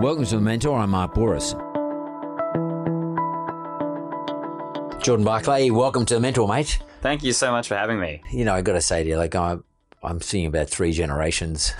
Welcome to The Mentor. I'm Mark Bouris. Jordan Barclay, welcome to The Mentor, mate. Thank you so much for having me. You know, I got to say to you, like, I'm, I'm seeing about three generations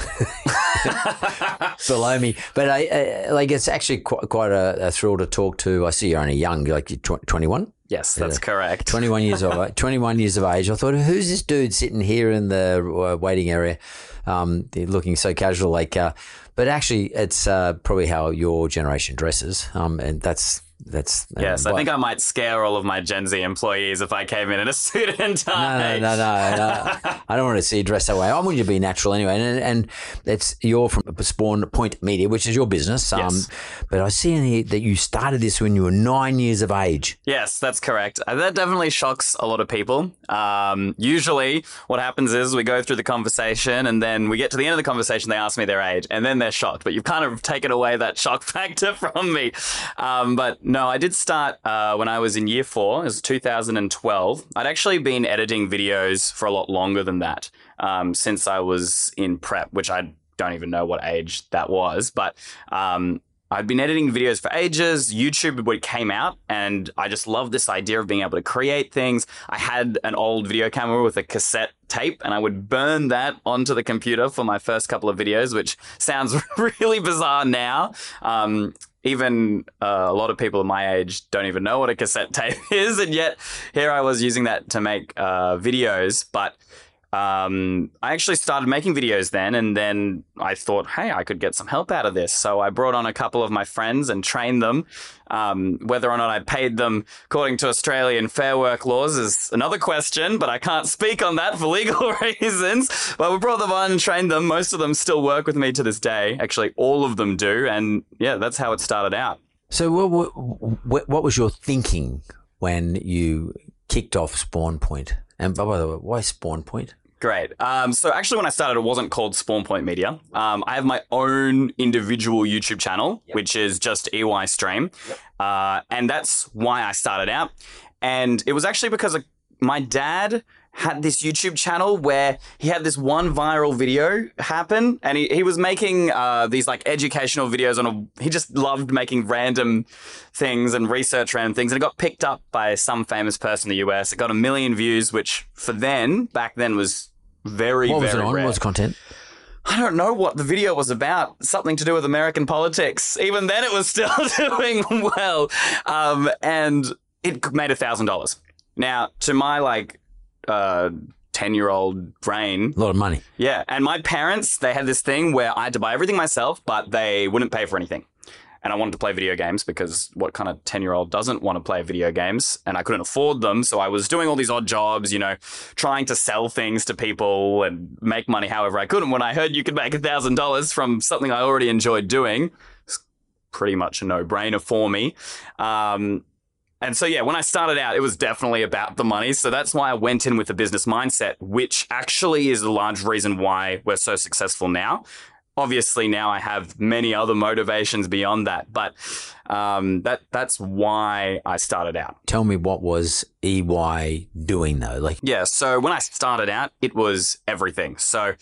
below me. But I, I, like, it's actually quite, quite a, a thrill to talk to. I see you're only young, like you're tw- 21. Yes, that's correct. 21 years of 21 years of age. I thought, who's this dude sitting here in the uh, waiting area, um, looking so casual? Like, uh, but actually, it's uh, probably how your generation dresses, um, and that's that's Yes, uh, I think I might scare all of my Gen Z employees if I came in in a suit and No, tie. no, no, no, no. I don't want to see you dressed that way. I want you to be natural anyway. And, and it's you're from Spawn Point Media, which is your business. Um, Yes. But I see in here that you started this when you were nine years of age. Yes, that's correct. Uh, That definitely shocks a lot of people. Um, usually, what happens is we go through the conversation, and then we get to the end of the conversation. They ask me their age, and then they're shocked. But you've kind of taken away that shock factor from me. Um, but no, I did start uh, when I was in year four. It was 2012. I'd actually been editing videos for a lot longer than that um, since I was in prep, which I don't even know what age that was. But um, I'd been editing videos for ages. YouTube when it came out, and I just loved this idea of being able to create things. I had an old video camera with a cassette tape, and I would burn that onto the computer for my first couple of videos, which sounds really bizarre now. Um, even uh, a lot of people of my age don't even know what a cassette tape is, and yet here I was using that to make uh, videos. But um, I actually started making videos then, and then I thought, hey, I could get some help out of this. So I brought on a couple of my friends and trained them. Um, whether or not I paid them according to Australian fair work laws is another question, but I can't speak on that for legal reasons. But we brought them on and trained them. Most of them still work with me to this day. Actually, all of them do. And yeah, that's how it started out. So, what, what, what was your thinking when you kicked off Spawn Point? And by the way, why Spawn Point? Great. Um, so actually, when I started, it wasn't called Spawn Point Media. Um, I have my own individual YouTube channel, which is just EY Streem, uh, and that's why I started out. And it was actually because my dad had this YouTube channel where he had this one viral video happen, and he, he was making uh, these like educational videos on a. He just loved making random things and research random things, and it got picked up by some famous person in the US. It got a million views, which for then back then was very What was very it on? rare. What was content? I don't know what the video was about. Something to do with American politics. Even then, it was still doing well, um, and it made a thousand dollars. Now, to my like ten year old brain, A lot of money. yeah. And my parents, they had this thing where I had to buy everything myself, but they wouldn't pay for anything. And I wanted to play video games because what kind of 10 year old doesn't want to play video games? And I couldn't afford them. So I was doing all these odd jobs, you know, trying to sell things to people and make money however I could. And when I heard you could make $1,000 from something I already enjoyed doing, it's pretty much a no brainer for me. Um, and so, yeah, when I started out, it was definitely about the money. So that's why I went in with a business mindset, which actually is a large reason why we're so successful now. Obviously, now I have many other motivations beyond that, but um, that that's why I started out. Tell me what was EY doing though? Like, Yeah, so when I started out, it was everything. So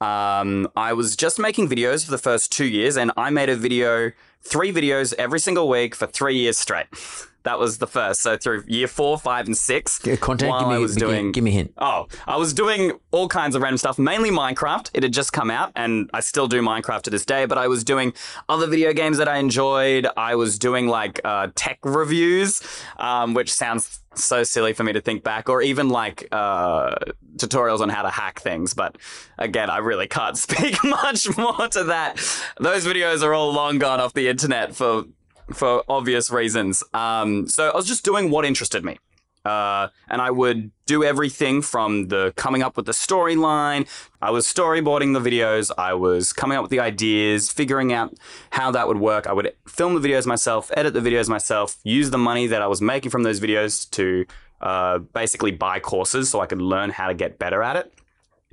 um, I was just making videos for the first two years, and I made a video, three videos every single week for three years straight. That was the first. So through year four, five, and six, Yeah, content. while Give me, I was doing give me a hint. Oh, I was doing all kinds of random stuff, mainly Minecraft. It had just come out, and I still do Minecraft to this day, but I was doing other video games that I enjoyed. I was doing like uh, tech reviews, um, which sounds so silly for me to think back, or even like uh, tutorials on how to hack things. But again, I really can't speak much more to that. Those videos are all long gone off the internet for for obvious reasons. Um, so I was just doing what interested me. Uh, and I would do everything from the coming up with the storyline. I was storyboarding the videos. I was coming up with the ideas, figuring out how that would work. I would film the videos myself, edit the videos myself, use the money that I was making from those videos to uh, basically buy courses so I could learn how to get better at it.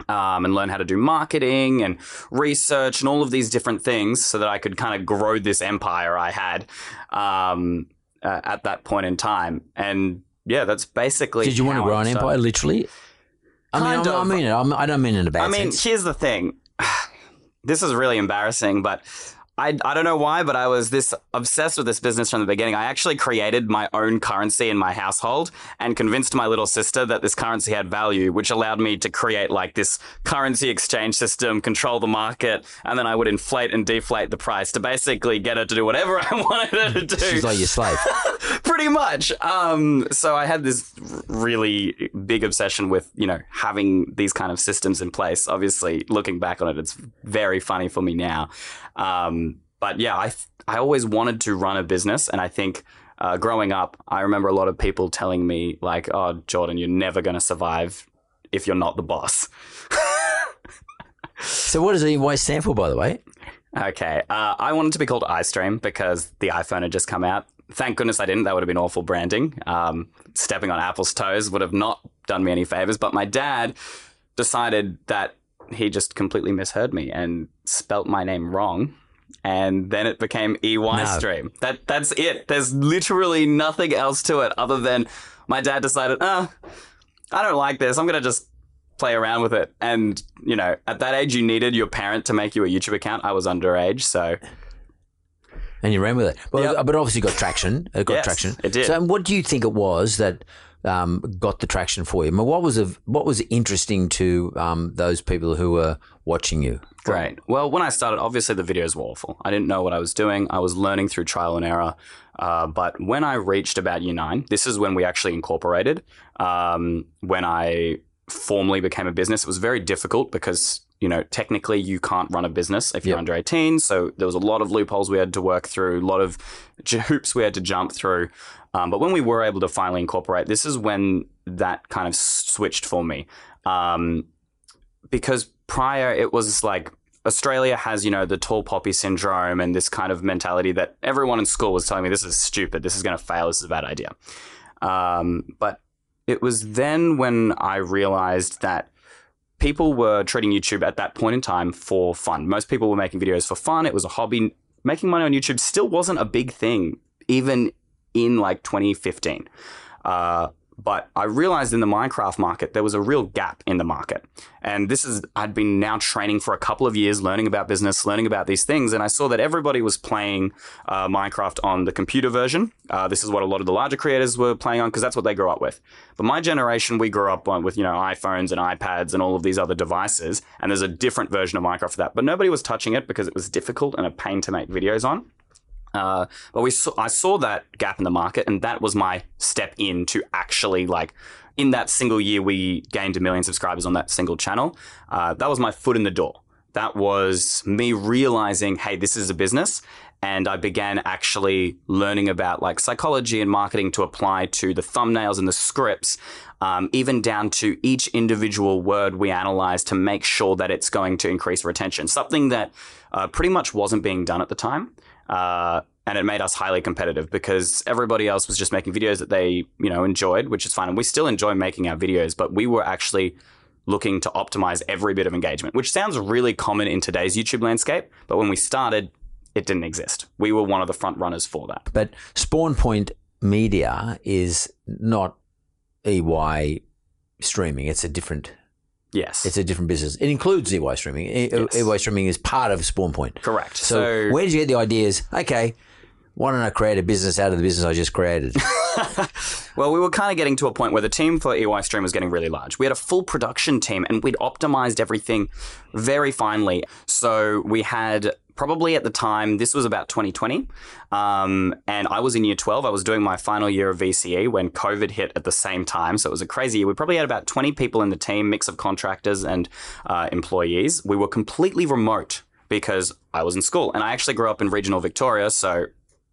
Um, and learn how to do marketing and research and all of these different things so that I could kind of grow this empire I had um, uh, at that point in time. And yeah, that's basically. Did you want to grow an started. empire, literally? I mean, I'm- I mean it. I'm, I don't mean it in a bad sense. I mean, sense. here's the thing. This is really embarrassing, but I, I don't know why, but I was this obsessed with this business from the beginning. I actually created my own currency in my household and convinced my little sister that this currency had value, which allowed me to create like this currency exchange system, control the market, and then I would inflate and deflate the price to basically get her to do whatever I wanted her to do She's like your slave. pretty much. Um, so I had this really big obsession with, you know, having these kind of systems in place. Obviously, looking back on it, it's very funny for me now. Um, but yeah, I th- I always wanted to run a business, and I think. Uh, growing up, I remember a lot of people telling me, like, oh, Jordan, you're never going to survive if you're not the boss. so what does EY stand for, by the way? Okay. Uh, I wanted to be called iStream because the iPhone had just come out. Thank goodness I didn't. That would have been awful branding. Um, stepping on Apple's toes would have not done me any favors. But my dad decided that he just completely misheard me and spelt my name wrong. And then it became EY Streem. That that's it. There's literally nothing else to it other than my dad decided, ah, I don't like this. I'm gonna just play around with it. And, you know, at that age, you needed your parent to make you a YouTube account. I was underage, so And you ran with it. But, Yep. but obviously got traction. It got Yes, traction. it did. So what do you think it was that um, got the traction for you? I mean, what was of what was interesting to um, those people who were watching you? great. Well, when I started, obviously the videos were awful. I didn't know what I was doing. I was learning through trial and error. Uh, but when I reached about year nine, this is when we actually incorporated. Um, when I formally became a business, it was very difficult because you know technically you can't run a business if you're Yep. under 18. So there was a lot of loopholes we had to work through, a lot of hoops we had to jump through. Um, but when we were able to finally incorporate, this is when that kind of switched for me. Um, because prior it was like Australia has, you know, the tall poppy syndrome and this kind of mentality that everyone in school was telling me this is stupid, this is going to fail, this is a bad idea. Um, but it was then when I realized that people were treating YouTube at that point in time for fun. Most people were making videos for fun. It was a hobby. Making money on YouTube still wasn't a big thing, even in like 2015. Uh, but I realized in the Minecraft market, there was a real gap in the market. And this is, I'd been now training for a couple of years, learning about business, learning about these things. And I saw that everybody was playing uh, Minecraft on the computer version. Uh, this is what a lot of the larger creators were playing on because that's what they grew up with. But my generation, we grew up on with, you know, iPhones and iPads and all of these other devices. And there's a different version of Minecraft for that. But nobody was touching it because it was difficult and a pain to make videos on. Uh, but we saw, I saw that gap in the market, and that was my step in to actually like. In that single year, we gained a million subscribers on that single channel. Uh, that was my foot in the door. That was me realizing, hey, this is a business. And I began actually learning about like psychology and marketing to apply to the thumbnails and the scripts, um, even down to each individual word we analyze to make sure that it's going to increase retention. Something that uh, pretty much wasn't being done at the time. Uh, and it made us highly competitive because everybody else was just making videos that they, you know, enjoyed, which is fine. And we still enjoy making our videos, but we were actually looking to optimize every bit of engagement, which sounds really common in today's YouTube landscape. But when we started, it didn't exist. We were one of the front runners for that. But Spawn Point Media is not EY streaming. It's a different. Yes. It's a different business. It includes EY streaming. E- Yes. EY streaming is part of Spawn Point. correct. So, So, where did you get the ideas? Okay, Why don't I create a business out of the business I just created? Well, we were kind of getting to a point where the team for EY Streem was getting really large. We had a full production team and we'd optimized everything very finely. So we had probably at the time, this was about 2020. Um, and I was in year 12. I was doing my final year of VCE when COVID hit at the same time. So it was a crazy year. We probably had about 20 people in the team, mix of contractors and uh, employees. We were completely remote because I was in school and I actually grew up in regional Victoria. So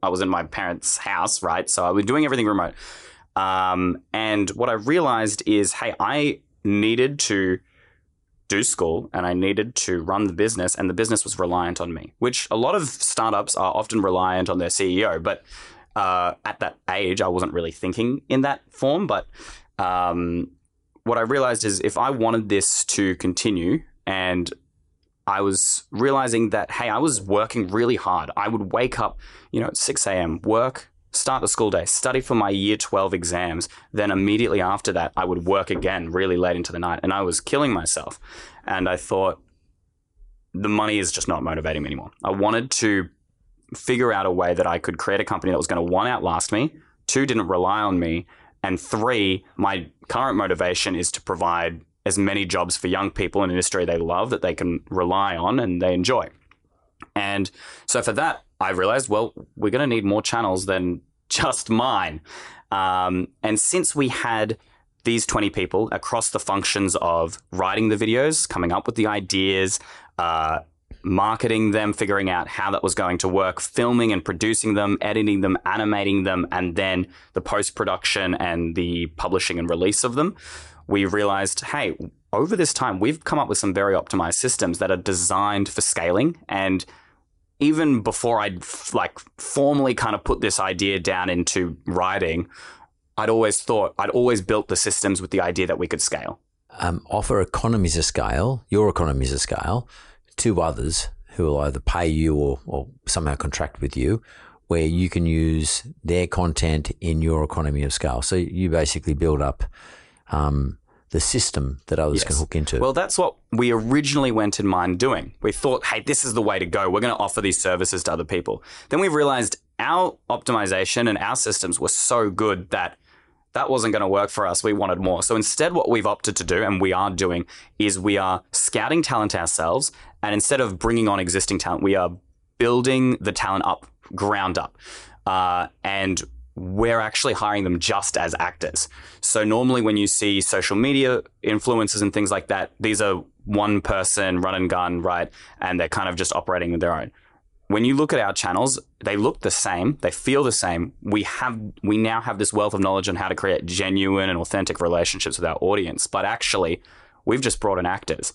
I was in my parents' house, right? So I was doing everything remote. Um, and what I realized is, hey, I needed to do school and I needed to run the business, and the business was reliant on me, which a lot of startups are often reliant on their CEO. But uh, at that age, I wasn't really thinking in that form. But um, what I realized is if I wanted this to continue and I was realizing that, hey, I was working really hard. I would wake up, you know, at 6 a.m., work, start the school day, study for my year 12 exams. Then immediately after that, I would work again really late into the night. And I was killing myself. And I thought, the money is just not motivating me anymore. I wanted to figure out a way that I could create a company that was going to one, outlast me, two, didn't rely on me, and three, my current motivation is to provide as many jobs for young people in an industry they love that they can rely on and they enjoy. And so for that, I realized, well, we're going to need more channels than just mine. Um, and since we had these 20 people across the functions of writing the videos, coming up with the ideas, uh, marketing them, figuring out how that was going to work, filming and producing them, editing them, animating them, and then the post production and the publishing and release of them, we realized, hey, over this time, we've come up with some very optimized systems that are designed for scaling. And even before I'd like formally kind of put this idea down into writing, I'd always thought, I'd always built the systems with the idea that we could scale. Um, offer economies of scale, your economies of scale, to others who will either pay you or, or somehow contract with you, where you can use their content in your economy of scale. So you basically build up um, the system that others can hook into. Well, that's what we originally went in mind doing. We thought, hey, this is the way to go. We're going to offer these services to other people. Then we realized our optimization and our systems were so good that that wasn't going to work for us. We wanted more. So instead, what we've opted to do, and we are doing, is we are scouting talent ourselves. And instead of bringing on existing talent, we are building the talent up, ground up. Uh, and we're actually hiring them just as actors. So normally when you see social media influencers and things like that, these are one person run and gun, right? And they're kind of just operating with their own. When you look at our channels, they look the same, they feel the same. We have we now have this wealth of knowledge on how to create genuine and authentic relationships with our audience. But actually, we've just brought in actors.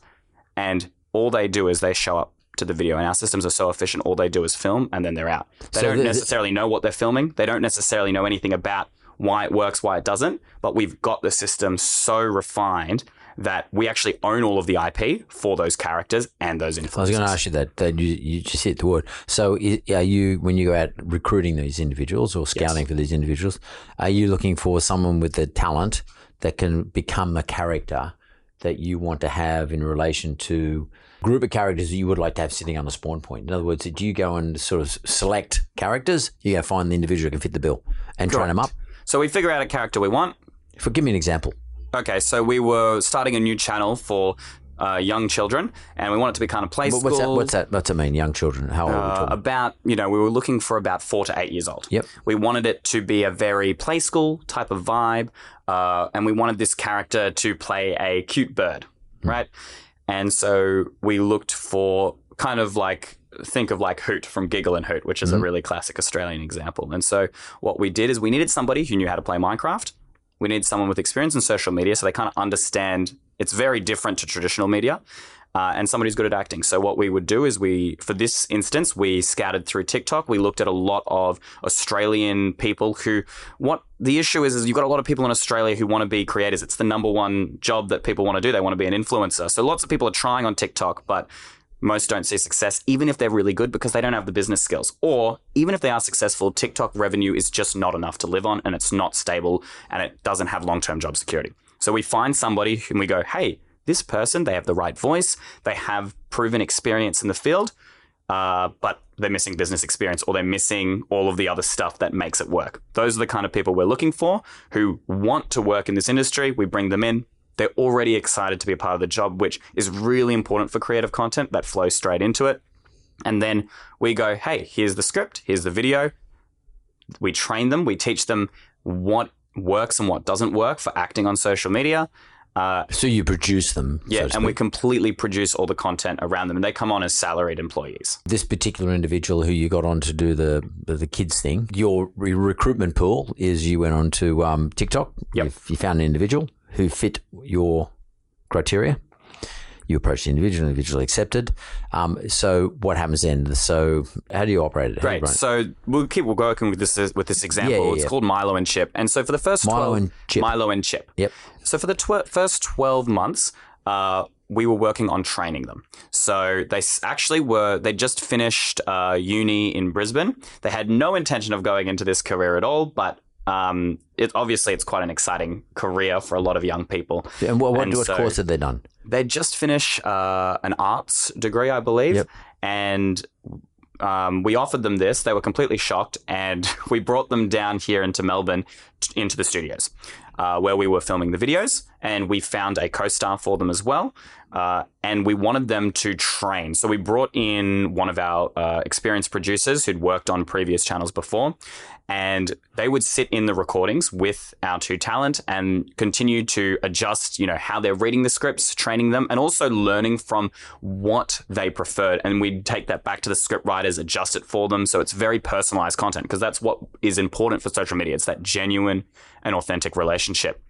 And all they do is they show up to the video and our systems are so efficient all they do is film and then they're out. They So don't the- necessarily know what they're filming. They don't necessarily know anything about why it works, why it doesn't, but we've got the system so refined that we actually own all of the IP for those characters and those influencers. I was going to ask you that. that you, you just hit the word. So, i- are you when you go out recruiting these individuals or scouting for these individuals? Are you looking for someone with the talent that can become a character that you want to have in relation to group of characters that you would like to have sitting on a spawn point? In other words, do you go and sort of select characters? You go find the individual who can fit the bill and train them up. So we figure out a character we want. For give me an example. Okay, so we were starting a new channel for uh, young children, and we want it to be kind of play What- What's that? What's that? What's that mean? Young children? How old? are we Uh, talking? about you know we were looking for about four to eight years old. Yep. We wanted it to be a very play school type of vibe, uh, and we wanted this character to play a cute bird, right? And so we looked for kind of like think of like Hoot from Giggle and Hoot, which is a mm-hmm. really classic Australian example. And so what we did is we needed somebody who knew how to play Minecraft. We need someone with experience in social media so they kind of understand it's very different to traditional media. Uh, and somebody who's good at acting. So what we would do is we, for this instance, we scouted through TikTok. We looked at a lot of Australian people who, what the issue is, is you've got a lot of people in Australia who want to be creators. It's the number one job that people want to do. They want to be an influencer. So lots of people are trying on TikTok, but most don't see success, even if they're really good, because they don't have the business skills. Or even if they are successful, TikTok revenue is just not enough to live on and it's not stable and it doesn't have long term job security. So we find somebody and we go, hey, this person, they have the right voice, they have proven experience in the field, uh, but they're missing business experience or they're missing all of the other stuff that makes it work. Those are the kind of people we're looking for who want to work in this industry. We bring them in. They're already excited to be a part of the job, which is really important for creative content that flows straight into it. And then we go, hey, here's the script, here's the video. We train them, we teach them what works and what doesn't work for acting on social media. Uh, So you produce them. yeah, so and we completely produce all the content around them, and they come on as salaried employees. this particular individual who you got on to do the the, the kids thing. Your re- recruitment pool is you went on to um, TikTok. Yep. You, you found an individual who fit your criteria. You approached the individual, individual accepted. Um, so what happens then? So how do you operate it? How Great. it? So we'll keep working with this with this example. Yeah, yeah, it's yeah. called Milo and Chip. And so for the first Milo 12, and Chip. Milo and Chip. Yep. So for the tw- first 12 months, uh, we were working on training them. So they actually were, they just finished uh, uni in Brisbane. They had no intention of going into this career at all, but um, it, obviously it's quite an exciting career for a lot of young people. and what, what, and what so- course have they done? they just finished uh, an arts degree, I believe, Yep. and um, we offered them this. They were completely shocked, and we brought them down here into Melbourne, t- into the studios, uh, where we were filming the videos, and we found a co-star for them as well. Uh, and we wanted them to train. So we brought in one of our uh, experienced producers who'd worked on previous channels before, and they would sit in the recordings with our two talent and continue to adjust, you know, how they're reading the scripts, training them, and also learning from what they preferred. And we'd take that back to the script writers, adjust it for them. So it's very personalized content because that's what is important for social media. It's that genuine and authentic relationship.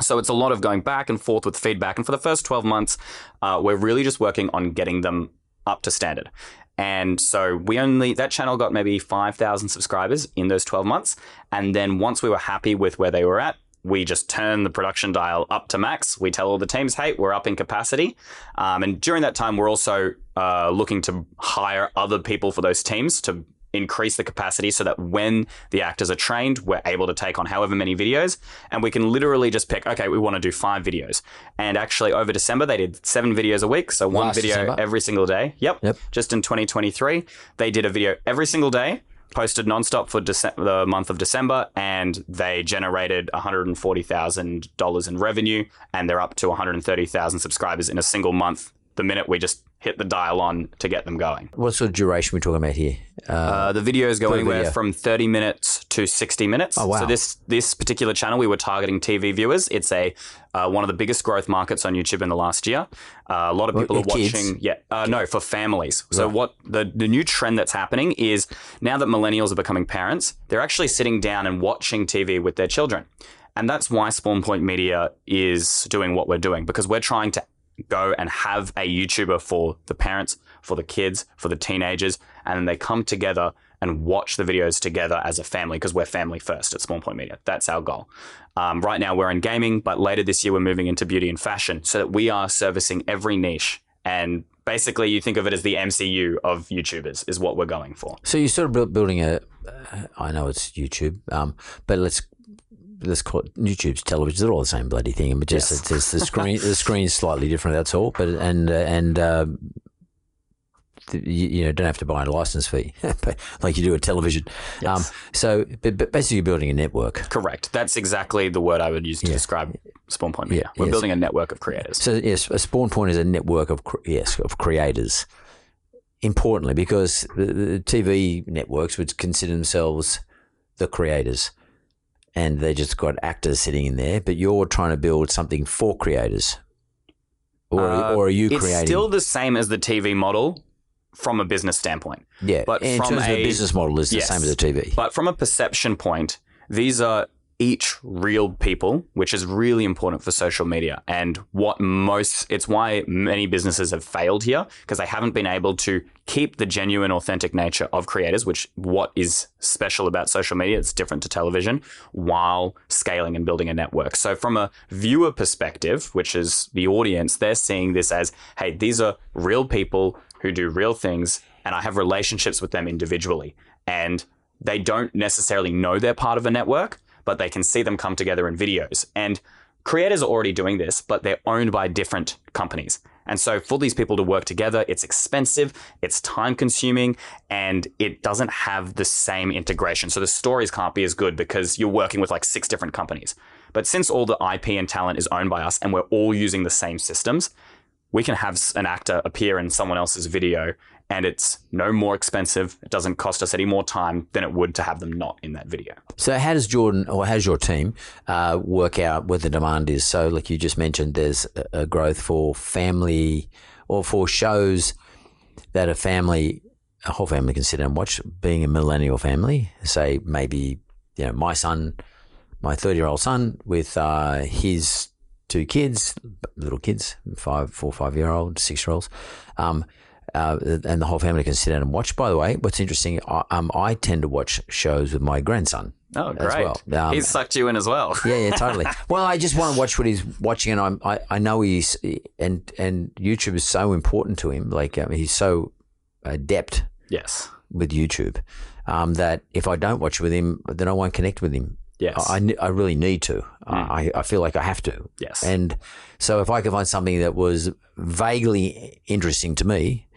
So it's a lot of going back and forth with feedback. And for the first 12 months, uh, we're really just working on getting them up to standard. And so we only, that channel got maybe 5,000 subscribers in those 12 months. And then once we were happy with where they were at, we just turn the production dial up to max. We tell all the teams, hey, we're up in capacity. Um, and during that time, we're also uh, looking to hire other people for those teams to increase the capacity so that when the actors are trained, we're able to take on however many videos. And we can literally just pick, okay, we want to do five videos. And actually, over December, they did seven videos a week. So one Last video December? every single day. Yep. Yep. Just in 2023, they did a video every single day. Posted nonstop for Dece- the month of December, and they generated $140,000 in revenue, and they're up to 130,000 subscribers in a single month. The minute we just hit the dial on to get them going. What sort of duration are we talking about here? Uh, Uh, the videos go anywhere video. from 30 minutes to 60 minutes. Oh, wow. So this this particular channel, we were targeting TV viewers. It's a uh, one of the biggest growth markets on YouTube in the last year. Uh, a lot of Well, people are uh, kids? watching. Yeah, uh, no, for families. So what the the new trend that's happening is now that millennials are becoming parents, they're actually sitting down and watching TV with their children. And that's why Spawn Point Media is doing what we're doing because we're trying to go and have a YouTuber for the parents, for the kids, for the teenagers, and then they come together and watch the videos together as a family because we're family first at Spawn Point Media. That's our goal. Um, right now we're in gaming, but later this year we're moving into beauty and fashion so that we are servicing every niche. And basically, you think of it as the MCU of YouTubers is what we're going for. So you're sort of building a. I know it's YouTube, um, but let's let's call it YouTube's television. They're all the same bloody thing, but just Yes. it's, it's the screen. the screen's slightly different. That's all. But and uh, and. Uh, you, you know, don't have to buy a license fee like you do a television. Um, so, but, but basically, you're building a network. Correct. That's exactly the word I would use to describe Spawn Point Media. Yeah, We're yes. building a network of creators. So yes, a spawn point is a network of yes of creators. Importantly, because the, the TV networks would consider themselves the creators, and they just got actors sitting in there. But you're trying to build something for creators, or Uh, or are you creating? it's creating? still the same as the TV model from a business standpoint. yeah, but in from a- the business model, is the Yes. same as a TV. But from a perception point, these are each real people, which is really important for social media. And what most, it's why many businesses have failed here because they haven't been able to keep the genuine, authentic nature of creators, which what is special about social media, it's different to television, while scaling and building a network. So from a viewer perspective, which is the audience, they're seeing this as, hey, these are real people who do real things, and I have relationships with them individually. And they don't necessarily know they're part of a network, but they can see them come together in videos. And creators are already doing this, but they're owned by different companies. And so for these people to work together, it's expensive, it's time consuming, and it doesn't have the same integration. So the stories can't be as good because you're working with like six different companies. But since all the IP and talent is owned by us and we're all using the same systems, we can have an actor appear in someone else's video and it's no more expensive. It doesn't cost us any more time than it would to have them not in that video. So, how does Jordan or how does your team uh, work out where the demand is? So, like you just mentioned, there's a growth for family or for shows that a family, a whole family can sit and watch. Being a millennial family, say maybe you know my son, my thirty-year-old son with uh, his two kids, little kids, five, four, five-year-old, six-year-olds. Um, uh, and the whole family can sit down and watch. By the way, what's interesting, I, um, I tend to watch shows with my grandson. Oh, great! Well. Um, he's sucked you in as well. yeah, yeah, totally. well, I just want to watch what he's watching, and I'm, I, I know he's and and YouTube is so important to him. Like um, he's so adept. Yes. With YouTube, um, that if I don't watch with him, then I won't connect with him. Yes. I, I really need to. Mm. I, I feel like I have to. Yes. And so if I could find something that was vaguely interesting to me,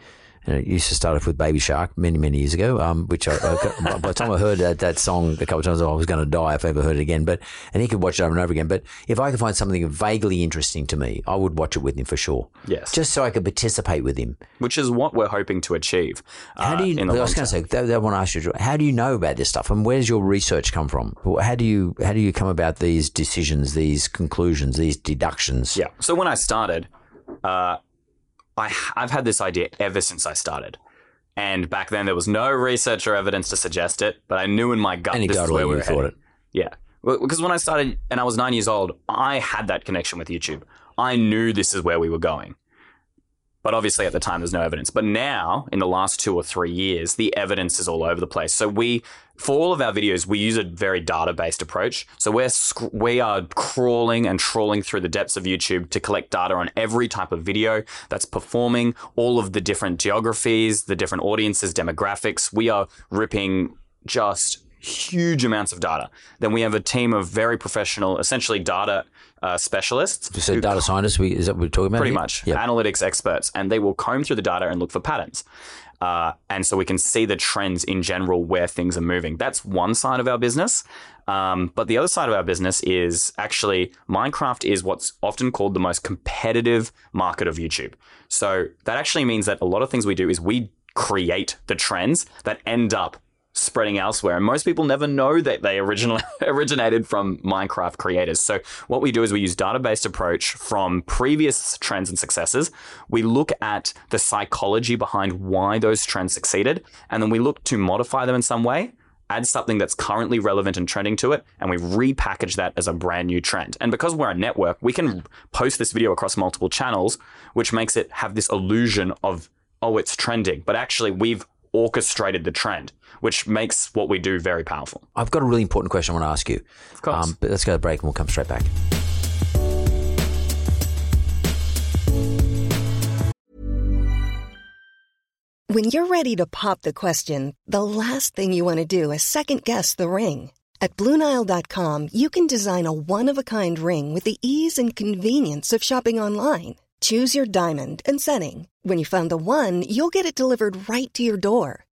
and it used to start off with Baby Shark many, many years ago, um, which I, I, by the time I heard that, that song a couple of times, I was going to die if I ever heard it again. But and he could watch it over and over again. But if I could find something vaguely interesting to me, I would watch it with him for sure. Yes, just so I could participate with him. Which is what we're hoping to achieve. Uh, how do you? I was going to say, that, that I want to ask you, how do you know about this stuff, and where does your research come from? How do you how do you come about these decisions, these conclusions, these deductions? Yeah. So when I started. Uh, I, I've had this idea ever since I started. And back then, there was no research or evidence to suggest it, but I knew in my gut this is where we were heading. It. Yeah, because when I started and I was nine years old, I had that connection with YouTube. I knew this is where we were going. But obviously, at the time, there's no evidence. But now, in the last two or three years, the evidence is all over the place. So we, for all of our videos, we use a very data-based approach. So we're we are crawling and trawling through the depths of YouTube to collect data on every type of video that's performing, all of the different geographies, the different audiences, demographics. We are ripping just huge amounts of data. Then we have a team of very professional, essentially data uh, specialists. So data scientists, we, is that what we're talking about? Pretty here? much, yep. analytics experts, and they will comb through the data and look for patterns. Uh, and so we can see the trends in general where things are moving. That's one side of our business. Um, but the other side of our business is actually Minecraft is what's often called the most competitive market of YouTube. So that actually means that a lot of things we do is we create the trends that end up spreading elsewhere. And most people never know that they originally originated from Minecraft creators. So what we do is we use data-based approach from previous trends and successes. We look at the psychology behind why those trends succeeded, and then we look to modify them in some way. Add something that's currently relevant and trending to it, and we repackage that as a brand new trend. And because we're a network, we can post this video across multiple channels, which makes it have this illusion of, oh, it's trending. But actually, we've orchestrated the trend, which makes what we do very powerful. I've got a really important question I want to ask you. Of course. Um, but let's go to break and we'll come straight back. When you're ready to pop the question, the last thing you want to do is second guess the ring. At Bluenile.com, you can design a one of a kind ring with the ease and convenience of shopping online. Choose your diamond and setting. When you find the one, you'll get it delivered right to your door.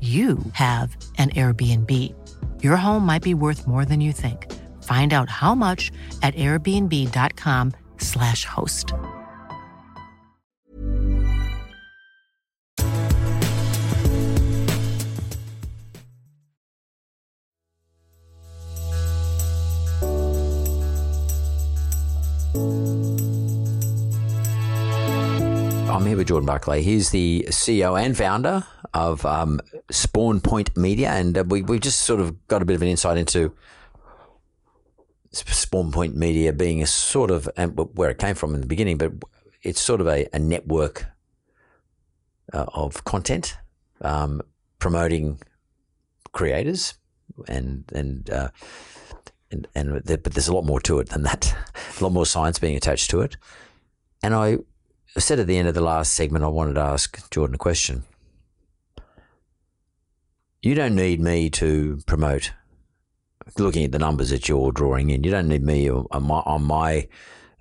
you have an Airbnb. Your home might be worth more than you think. Find out how much at airbnb.com/slash host. I'm here with Jordan Barclay. He's the CEO and founder of um, Spawn Point Media, and uh, we we just sort of got a bit of an insight into Spawn Point Media being a sort of and where it came from in the beginning, but it's sort of a, a network uh, of content um, promoting creators and and uh, and, and there, but there's a lot more to it than that. a lot more science being attached to it. And I said at the end of the last segment, I wanted to ask Jordan a question. You don't need me to promote. Looking at the numbers that you're drawing in, you don't need me on my, on my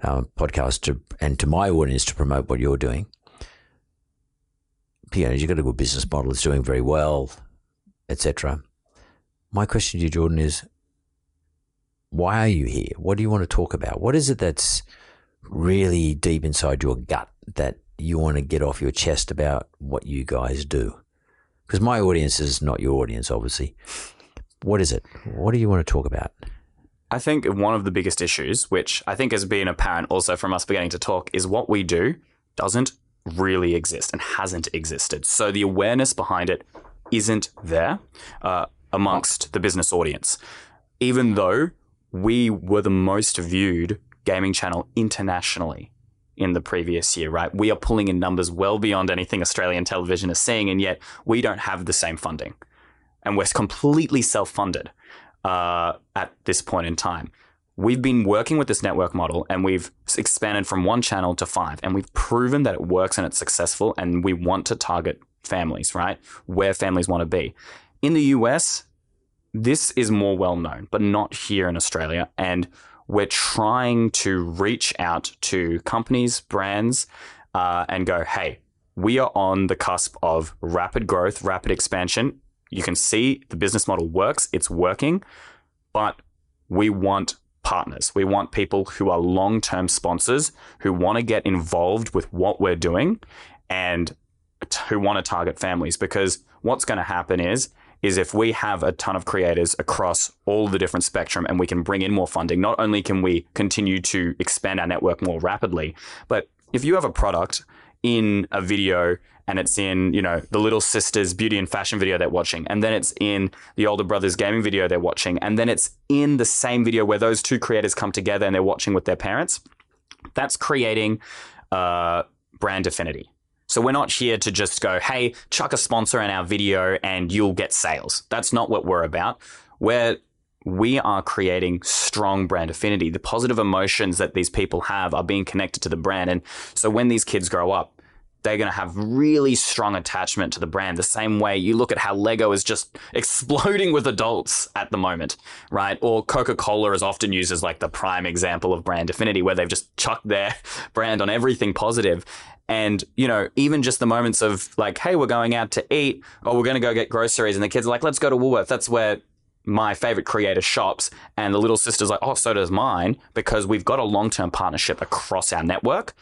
uh, podcast to, and to my audience to promote what you're doing. You know, you've got a good business model; it's doing very well, etc. My question to you, Jordan, is why are you here? What do you want to talk about? What is it that's really deep inside your gut that you want to get off your chest about what you guys do? Because my audience is not your audience, obviously. What is it? What do you want to talk about? I think one of the biggest issues, which I think has been apparent also from us beginning to talk, is what we do doesn't really exist and hasn't existed. So the awareness behind it isn't there uh, amongst the business audience. Even though we were the most viewed gaming channel internationally in the previous year, right? We are pulling in numbers well beyond anything Australian television is seeing, and yet we don't have the same funding. And we're completely self funded uh, at this point in time. We've been working with this network model and we've expanded from one channel to five, and we've proven that it works and it's successful. And we want to target families, right? Where families want to be. In the US, this is more well known, but not here in Australia. And we're trying to reach out to companies, brands, uh, and go, hey, we are on the cusp of rapid growth, rapid expansion. You can see the business model works, it's working, but we want partners. We want people who are long term sponsors who want to get involved with what we're doing and who want to target families because what's going to happen is is if we have a ton of creators across all the different spectrum and we can bring in more funding, not only can we continue to expand our network more rapidly, but if you have a product in a video and it's in, you know, the little sister's beauty and fashion video they're watching, and then it's in the older brother's gaming video they're watching, and then it's in the same video where those two creators come together and they're watching with their parents, that's creating uh, brand affinity. So we're not here to just go, hey, chuck a sponsor in our video and you'll get sales. That's not what we're about. We're we are creating strong brand affinity. The positive emotions that these people have are being connected to the brand. And so when these kids grow up, they're going to have really strong attachment to the brand. The same way you look at how Lego is just exploding with adults at the moment, right? Or Coca Cola is often used as like the prime example of brand affinity, where they've just chucked their brand on everything positive. And, you know, even just the moments of like, hey, we're going out to eat or we're going to go get groceries. And the kids are like, let's go to Woolworths. That's where my favorite creator shops. And the little sister's like, oh, so does mine because we've got a long term partnership across our network.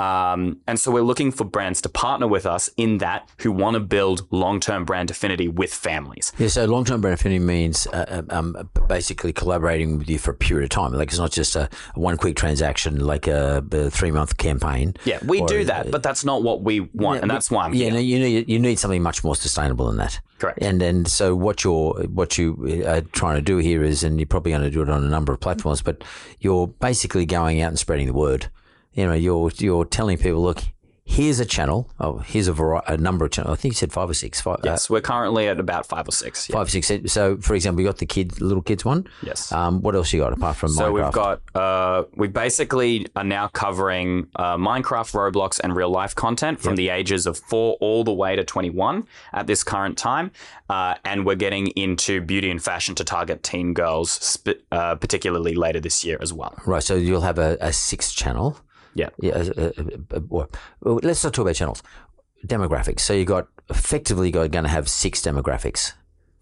Um, and so we're looking for brands to partner with us in that who want to build long-term brand affinity with families. Yeah, so long-term brand affinity means uh, uh um, basically collaborating with you for a period of time. Like it's not just a, one quick transaction, like a, a three-month campaign. Yeah, we or, do that, but that's not what we want, yeah, and that's why I'm yeah, here. No, you need you need something much more sustainable than that. Correct. And and so what you're what you are trying to do here is, and you're probably going to do it on a number of platforms, but you're basically going out and spreading the word you know, you're you're telling people, look, here's a channel. Oh, here's a, variety, a number of channels. I think you said five or six. Five, uh, yes, uh, we're currently at about five or six. Yeah. Five or six. So, for example, you got the kid, little kids one. Yes. Um, what else you got apart from so Minecraft? we've got uh, we basically are now covering uh, Minecraft, Roblox, and real life content from yep. the ages of four all the way to twenty one at this current time, uh, and we're getting into beauty and fashion to target teen girls, sp- uh, particularly later this year as well. Right. So you'll have a, a sixth channel. Yeah. Yeah. Uh, uh, uh, well, let's not talk about channels. Demographics. So you got effectively you're going to have six demographics.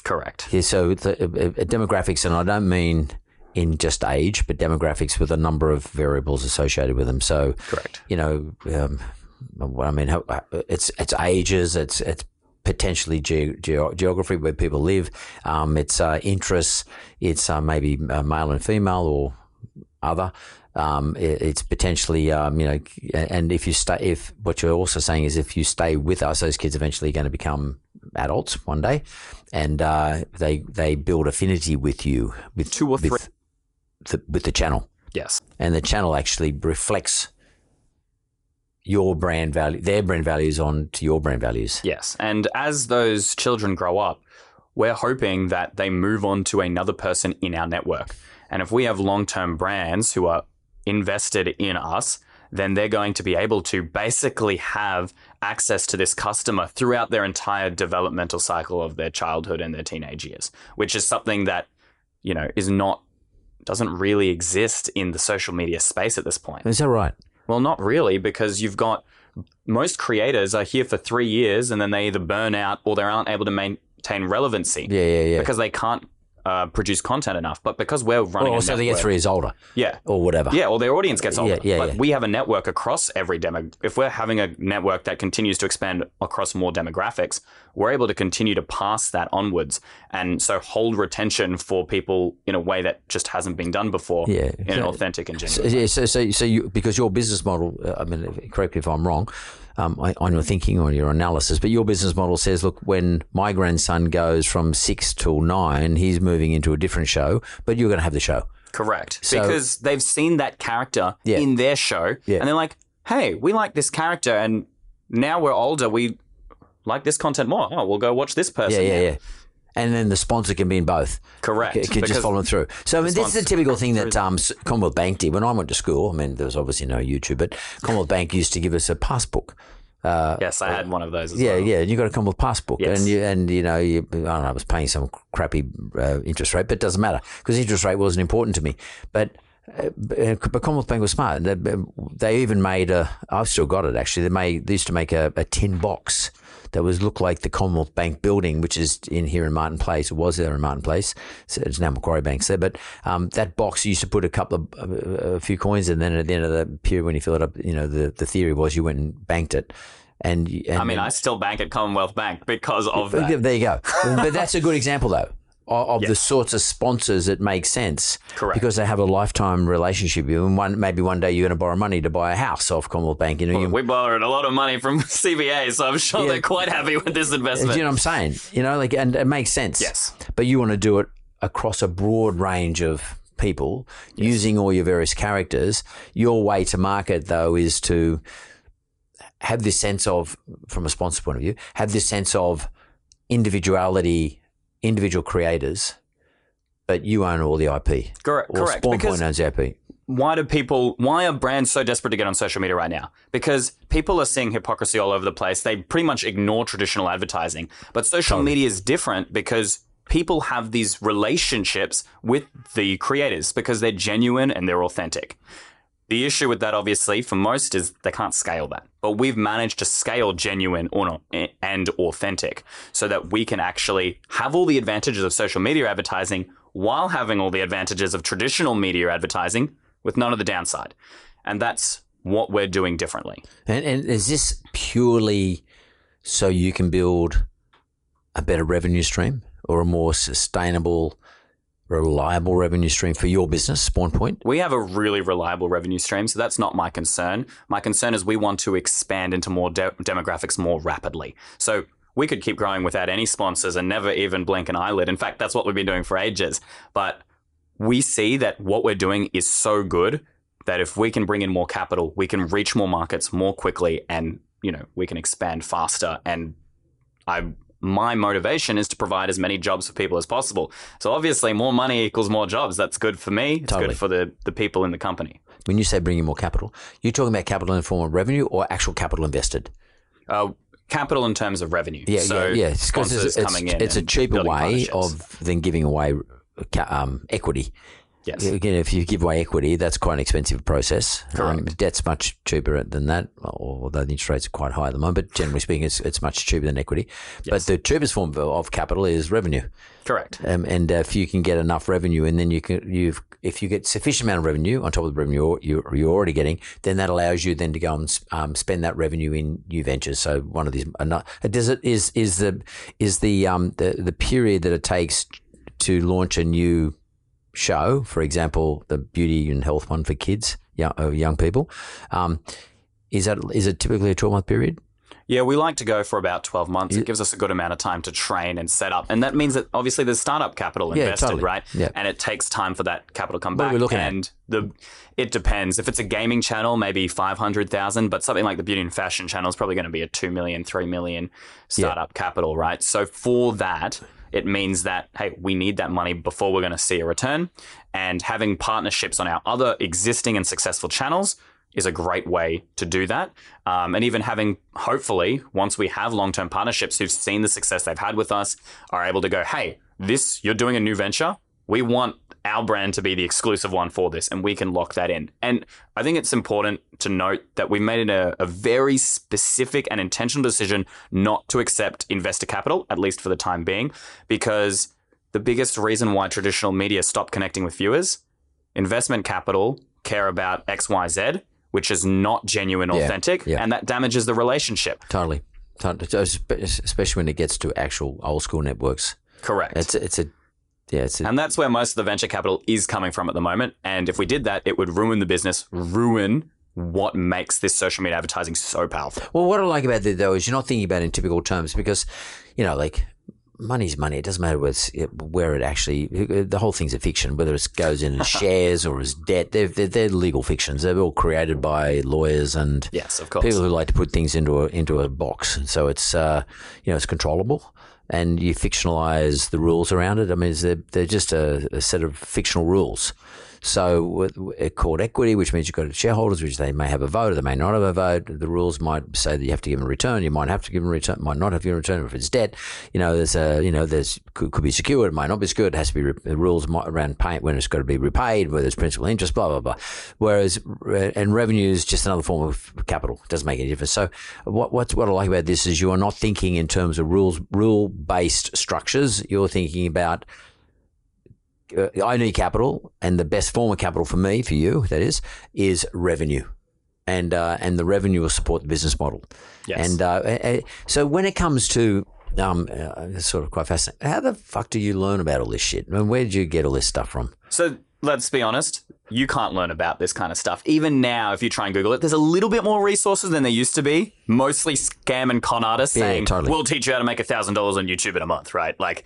Correct. Yeah. So the, demographics, and I don't mean in just age, but demographics with a number of variables associated with them. So, correct. You know, um, I mean, it's it's ages, it's it's potentially ge- ge- geography where people live, um, it's uh, interests, it's uh, maybe male and female or other. Um, it, it's potentially, um, you know, and if you stay, if what you're also saying is if you stay with us, those kids eventually are going to become adults one day, and uh, they they build affinity with you with Two or with three. the, with the channel, Yes. and the channel actually reflects your brand value, their brand values on to your brand values. Yes. And as those children grow up, we're hoping that they move on to another person in our network. And if we have long term brands who are invested in us, then they're going to be able to basically have access to this customer throughout their entire developmental cycle of their childhood and their teenage years, which is something that, you know, is not, doesn't really exist in the social media space at this point. Is that right? Well, not really, because you've got most creators are here for three years and then they either burn out or they aren't able to maintain relevancy. Yeah, yeah, yeah. Because they can't uh, produce content enough. But because we're running, Or so network- three is older, yeah. or whatever. Yeah, or their audience gets older. Yeah, yeah, but yeah. we have a network across every demo. If we're having a network that continues to expand across more demographics, we're able to continue to pass that onwards and so hold retention for people in a way that just hasn't been done before Yeah. in an authentic and So, genuine. yeah, so, so, so you, because your business model, uh, I mean, correct me if I'm wrong, um, on your thinking or your analysis, but your business model says, look, when my grandson goes from six till nine, he's moving into a different show, but you're going to have the show. Correct. So- because they've seen that character Yeah. in their show Yeah. and they're like, hey, we like this character and now we're older, we like this content more. Oh, we'll go watch this Yeah, person. yeah, now." yeah. And then the sponsor can be in both. Correct. Can, can just follow them through. So I mean, this is a typical thing that um, Commonwealth Bank did when I went to school. I mean, there was obviously no YouTube, but Commonwealth Bank used to give us a passbook. Yes, I had one of those as Yeah, well. yeah. You got to come with passport, Yes. and you and you know, you, I don't know. I was paying some crappy uh, interest rate, but it doesn't matter because interest rate wasn't important to me. But uh, but Commonwealth Bank was smart. They, they even made a. I've still got it actually. They made they used to make a, a tin box that was looked like the Commonwealth Bank building, which is in here in Martin Place. It was there in Martin Place. So it's now Macquarie Bank's there. But um, that box you used to put a couple of uh, a few coins, and then at the end of the period when you fill it up, you know the the theory was you went and banked it. And, and I mean, I still bank at Commonwealth Bank because of that. There you go. but that's a good example, though, of, of the sorts of sponsors that make sense. Correct. Because they have a lifetime relationship with you. And one, maybe one day you're going to borrow money to buy a house off Commonwealth Bank. You know, you, We borrowed a lot of money from CBA, so I'm sure Yeah. they're quite happy with this do investment. you know what I'm saying? You know, like, and it makes sense. Yes. But you want to do it across a broad range of people using all your various characters. Your way to market, though, is to have this sense of, from a sponsor point of view, have this sense of individuality, individual creators, but you own all the IP. Correct. Or correct. Spawnpoint owns the IP. why do people why are brands so desperate to get on social media right now because people are seeing hypocrisy all over the place they pretty much ignore traditional advertising but social media is different because people have these relationships with the creators because they're genuine and they're authentic the issue with that obviously for most is they can't scale that but we've managed to scale genuine or not, eh, and authentic so that we can actually have all the advantages of social media advertising while having all the advantages of traditional media advertising with none of the downside. And that's what we're doing differently. And, and is this purely so you can build a better revenue stream or a more sustainable, reliable revenue stream for your business, Spawnpoint? We have a really reliable revenue stream, so that's not my concern. My concern is we want to expand into more de- demographics more rapidly. So we could keep growing without any sponsors and never even blink an eyelid. In fact, that's what we've been doing for ages. But we see that what we're doing is so good that if we can bring in more capital, we can reach more markets more quickly and, you know, we can expand faster and I my motivation is to provide as many jobs for people as possible. So obviously more money equals more jobs. That's good for me. It's Totally. good for the, the people in the company. When you say bringing more capital, you're talking about capital in the form of revenue or actual capital invested? Uh, capital in terms of revenue. Yeah, so yeah, yeah. It's it's, it's, it's a cheaper way of than giving away um, equity. Yes. Again, if you give away equity, that's quite an expensive process. Um, debt's much cheaper than that, although the interest rates are quite high at the moment. But generally speaking, it's, it's much cheaper than equity. But the cheapest form of, of capital is revenue. Correct. Um, and if you can get enough revenue, and then you can, you've, if you get sufficient amount of revenue on top of the revenue you're, you're already getting, then that allows you then to go and um, spend that revenue in new ventures. So one of these, does it is is the is the um the the period that it takes to launch a new show, for example, the beauty and health one for kids, young, uh, young people, um, is that is it typically a twelve month period? Yeah, we like to go for about 12 months. It gives us a good amount of time to train and set up. And that means that obviously there's startup capital Yeah, invested, totally. right? Yeah. And it takes time for that capital to come What are back. we looking at? and the it depends. If it's a gaming channel, maybe 500,000, but something like the beauty and fashion channel is probably going to be a 2 million, 3 million startup capital, right? So for that, it means that hey, we need that money before we're going to see a return. And having partnerships on our other existing and successful channels is a great way to do that. Um, and even having, hopefully, once we have long term partnerships who've seen the success they've had with us, are able to go, hey, this, you're doing a new venture. We want our brand to be the exclusive one for this, and we can lock that in. And I think it's important to note that we made it a, a very specific and intentional decision not to accept investor capital, at least for the time being, because the biggest reason why traditional media stopped connecting with viewers, investment capital care about X, Y, Z, which is not genuine, authentic, yeah. and that damages the relationship. Totally, totally. So espe- especially when it gets to actual old school networks. Correct. It's it's a yeah, a, and that's where most of the venture capital is coming from at the moment. And if we did that, it would ruin the business, ruin what makes this social media advertising so powerful. Well, what I like about it though is you're not thinking about it in typical terms because, you know, like money's money. It doesn't matter where, it's, where it actually. The whole thing's a fiction, whether it goes in as shares or as debt. They're, they're, they're legal fictions. They're all created by lawyers and Yes, of course. people who like to put things into a into a box. And So it's uh, you know it's controllable. And you fictionalize the rules around it. I mean, they're, they're just a, a set of fictional rules. So called equity, which means you've got shareholders, which they may have a vote or they may not have a vote. The rules might say that you have to give them a return. You might have to give them a return, might not have to give them a return. If it's debt, you know, there's a, you know, there's could, could be secured, it might not be secured. It has to be re- rules around pay, when it's got to be repaid, whether it's principal interest, blah blah blah. Whereas re- and revenue is just another form of capital. It doesn't make any difference. So what what I like about this is you are not thinking in terms of rules rule based structures. You're thinking about uh, I need capital, and the best form of capital for me, for you, that is, is revenue, and uh, and the revenue will support the business model. Yes. And uh, so when it comes to um, uh, it's sort of quite fascinating. How the fuck do you learn about all this shit? I mean, where did you get all this stuff from? So let's be honest, you can't learn about this kind of stuff. Even now, if you try and Google it, there's a little bit more resources than there used to be. Mostly scam and con artists Yeah, saying, totally. we'll teach you how to make $1,000 on YouTube in a month, right? Like,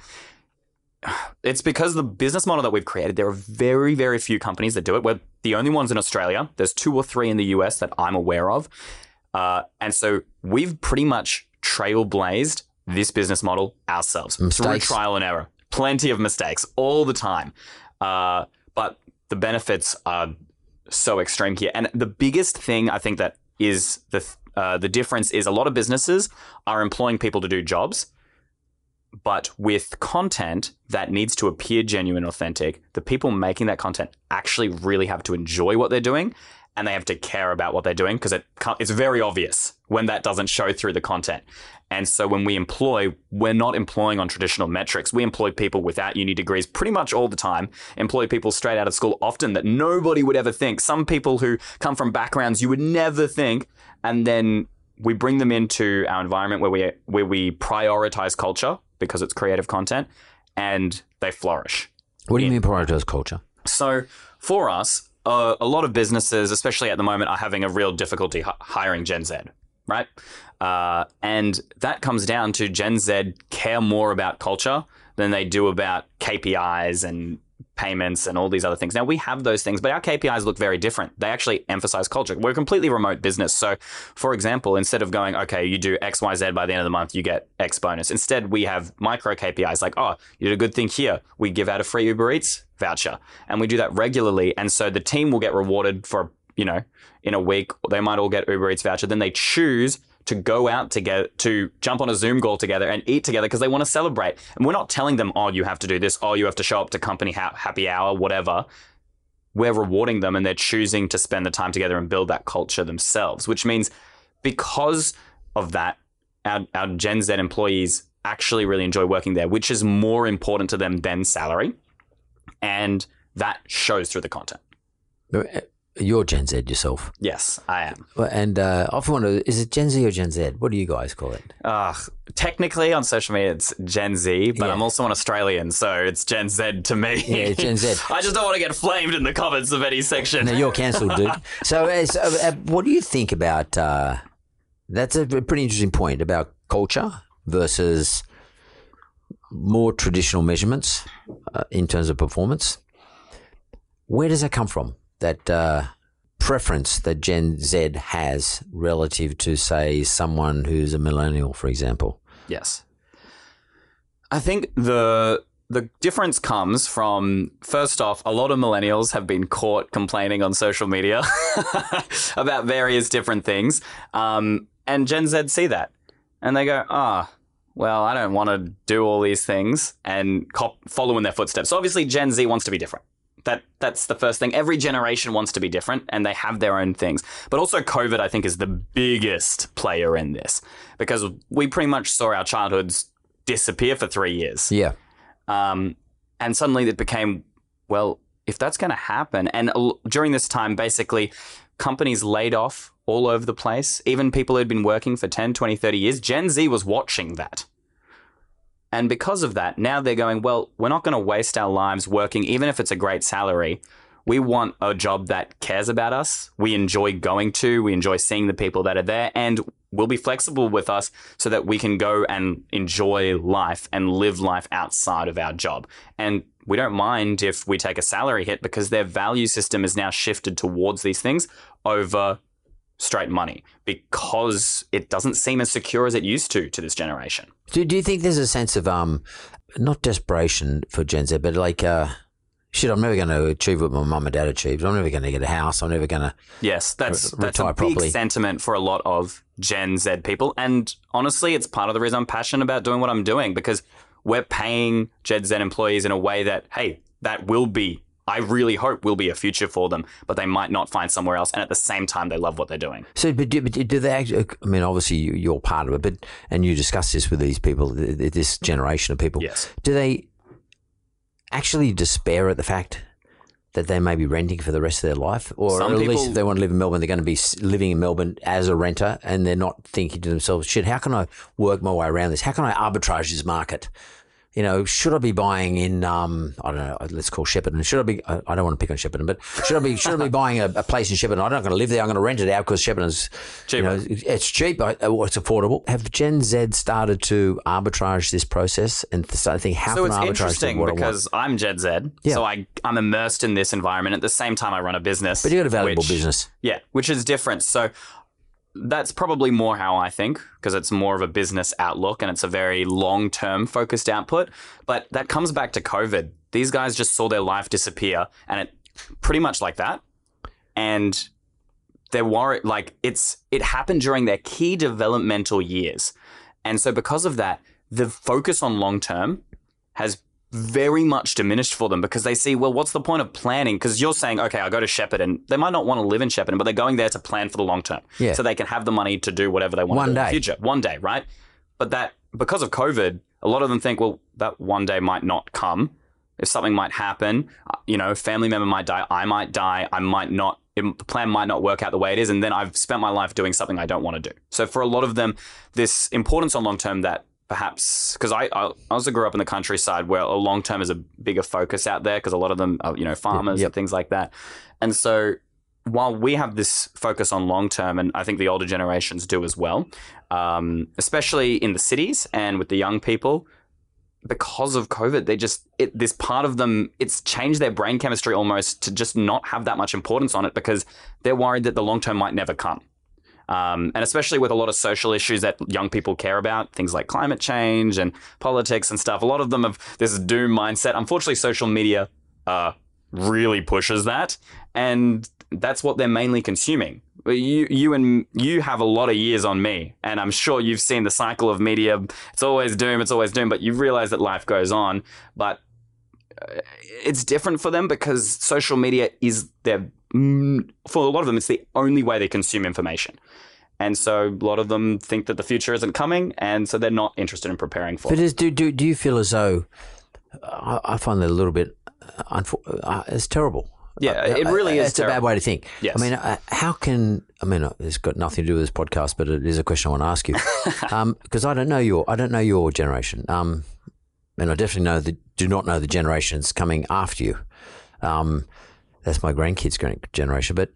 it's because the business model that we've created, there are very, very few companies that do it. We're the only ones in Australia. There's two or three in the US that I'm aware of. Uh, and so we've pretty much trailblazed this business model ourselves through trial and error. Plenty of mistakes all the time. Uh, but the benefits are so extreme here. And the biggest thing I think that is the uh, the difference is a lot of businesses are employing people to do jobs, but with content that needs to appear genuine, authentic. The people making that content actually really have to enjoy what they're doing, and they have to care about what they're doing because it it's very obvious when that doesn't show through the content. And so when we employ, we're not employing on traditional metrics. We employ people without uni degrees pretty much all the time. Employ people straight out of school often that nobody would ever think. Some people who come from backgrounds you would never think, and then we bring them into our environment where we where we prioritize culture because it's creative content, and they flourish. What do you mean prioritize culture? So for us, uh, a lot of businesses, especially at the moment, are having a real difficulty hi- hiring Gen Z, right? Uh, and that comes down to Gen Z care more about culture than they do about KPIs and payments and all these other things. Now we have those things, but our KPIs look very different. They actually emphasize culture. We're a completely remote business. So for example, instead of going, okay, you do X, Y, Z by the end of the month, you get X bonus. Instead, we have micro KPIs like, oh, you did a good thing here. We give out a free Uber Eats voucher. And we do that regularly. And so the team will get rewarded for, you know, in a week, they might all get Uber Eats voucher. Then they choose to go out together, to jump on a Zoom call together and eat together because they want to celebrate. And we're not telling them, oh, you have to do this, oh, you have to show up to company ha- happy hour, whatever. We're rewarding them and they're choosing to spend the time together and build that culture themselves, which means because of that, our, our Gen Z employees actually really enjoy working there, which is more important to them than salary. And that shows through the content. You're Gen Z yourself. Yes, I am. And uh, I often wonder, is it Gen Z or Gen Z? What do you guys call it? Uh, technically on social media it's Gen Z, but Yeah. I'm also an Australian, so it's Gen Z to me. Yeah, it's Gen Z. I just don't want to get flamed in the comments of any section. No, you're cancelled, dude. So, uh, so uh, what do you think about? Uh, that's a pretty interesting point about culture versus more traditional measurements uh, in terms of performance. Where does that come from? That uh, preference that Gen Z has relative to, say, someone who's a millennial, for example. Yes. I think the the difference comes from first off, a lot of millennials have been caught complaining on social media about various different things, um, and Gen Z see that, and they go, "Ah, well, I don't want to do all these things and cop- follow in their footsteps." So obviously, Gen Z wants to be different. That that's the first thing. Every generation wants to be different, and they have their own things. But also, COVID, I think, is the biggest player in this because we pretty much saw our childhoods disappear for three years. Yeah. Um, and suddenly it became, well, if that's going to happen, and l- during this time, basically, companies laid off all over the place, even people who'd been working for 10, 20, 30 years. Gen Z was watching that. And because of that, now they're going, well, we're not going to waste our lives working, even if it's a great salary. We want a job that cares about us. We enjoy going to, we enjoy seeing the people that are there, and will be flexible with us so that we can go and enjoy life and live life outside of our job. And we don't mind if we take a salary hit because their value system is now shifted towards these things over straight money because it doesn't seem as secure as it used to to this generation. Do, do you think there's a sense of um, not desperation for Gen Z, but like, uh, shit, I'm never going to achieve what my mum and dad achieved. I'm never going to get a house. I'm never going to. Yes, that's Re- that's a big properly. sentiment for a lot of Gen Z people, and honestly, it's part of the reason I'm passionate about doing what I'm doing because we're paying Gen Z employees in a way that hey, that will be. I really hope will be a future for them, but they might not find somewhere else. And at the same time, they love what they're doing. So, but do, but do they actually? Uh, I mean, obviously you- you're part of it, but and you discuss this with these people, th- th- this generation of people. Yes. Do they actually despair at the fact that they may be renting for the rest of their life, or Some at least if they want to live in Melbourne, they're going to be living in Melbourne as a renter, and they're not thinking to themselves, "Shit, how can I work my way around this? How can I arbitrage this market?" You know, should I be buying in? Um, I don't know. Let's call Shepparton. Should I be? I I don't want to pick on Shepparton, but should I be? Should I be buying a, a place in Shepparton? I'm not going to live there. I'm going to rent it out because Shepparton's you Cheaper. know, it's cheap. Uh, It's affordable. Have Gen Z started to arbitrage this process and start to think how so can it's I arbitrage interesting what I want? because I'm Gen Z, Yeah. so I I'm immersed in this environment. At the same time, I run a business. But you got a valuable which- business. Yeah, which is different. So that's probably more how I think because it's more of a business outlook and it's a very long term focused output. But that comes back to COVID. These guys just saw their life disappear and it pretty much like that. And they're worried, like it's, it happened during their key developmental years. And so because of that, the focus on long term has very much diminished for them because they see, well, what's the point of planning? Because you're saying, okay, I go to Shepparton. They might not want to live in Shepparton, but they're going there to plan for the long term. Yeah. So they can have the money to do whatever they want One to do in the future. One day, right? But that, because of COVID, a lot of them think, well, that one day might not come. If something might happen, uh, you know, family member might die, I might die, I might not, it, the plan might not work out the way it is. And then I've spent my life doing something I don't want to do. So for a lot of them, this importance on long term that perhaps because I, I also grew up in the countryside where a long term is a bigger focus out there because a lot of them are you know farmers Yep. and things like that and so while we have this focus on long term and i think the older generations do as well um, especially in the cities and with the young people because of covid they just it, this part of them it's changed their brain chemistry almost to just not have that much importance on it because they're worried that the long term might never come um, and especially with a lot of social issues that young people care about, things like climate change and politics and stuff. A lot of them have this doom mindset. Unfortunately, social media uh, really pushes that, and that's what they're mainly consuming. You, you and you have a lot of years on me, and I'm sure you've seen the cycle of media. It's always doom, it's always doom, but you realize that life goes on. But uh, it's different for them because social media is their for a lot of them it's the only way they consume information and so a lot of them think that the future isn't coming and so they're not interested in preparing for it. But do, do, do you feel as though I, I find that a little bit uh, unfor- uh, it's terrible Yeah, uh, it really uh, is It's a bad way to think. Yes. I mean, uh, how can I mean? uh, It's got nothing to do with this podcast, but it is a question I want to ask you because I don't know your I don't know your generation, um, and I definitely know the do not know the generations coming after you. Um, that's my grandkids' generation, but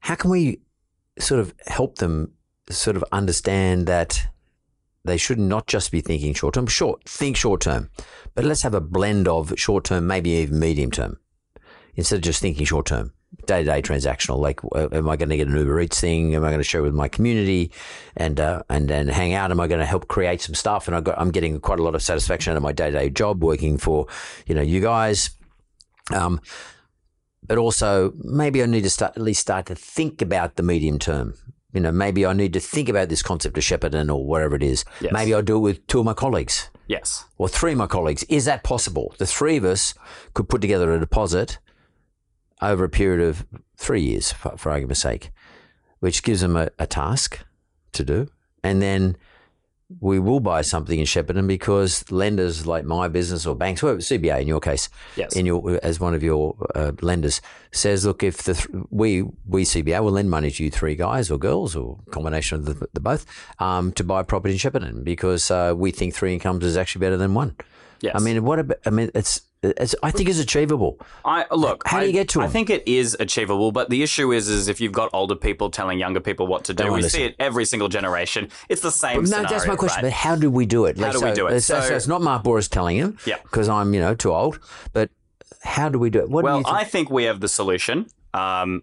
how can we sort of help them sort of understand that they should not just be thinking short term. Short, think short term, but let's have a blend of short term, maybe even medium term, instead of just thinking short term, day to day transactional. Like, uh, am I going to get an Uber Eats thing? Am I going to share with my community and uh, and and hang out? Am I going to help create some stuff? And I got, I'm getting quite a lot of satisfaction out of my day to day job working for, you know, you guys. Um, but also maybe I need to start at least start to think about the medium term. You know, maybe I need to think about this concept of Shepparton or whatever it is. Yes. Maybe I'll do it with two of my colleagues Yes. or three of my colleagues. Is that possible? The three of us could put together a deposit over a period of three years, for, for argument's sake, which gives them a, a task to do. And then we will buy something in Shepparton because lenders like my business or banks, whoever, CBA in your case, Yes. in your as one of your uh, lenders says, look, if the th- we we CBA will lend money to you three guys or girls or combination of the, the both um, to buy property in Shepparton because uh, we think three incomes is actually better than one. Yes. I mean, what about? I mean, it's it's. I think it's achievable. I look. How do you get to I think it is achievable, but the issue is, is if you've got older people telling younger people what to do, we won't see it every single generation. It's the same. no, scenario, that's my question. right? But how do we do it? How do we do it? So, so So- it's not Mark Bouris telling him. Yeah. Because I'm, you know, too old. But how do we do it? What do well, you think? I think we have the solution. Um,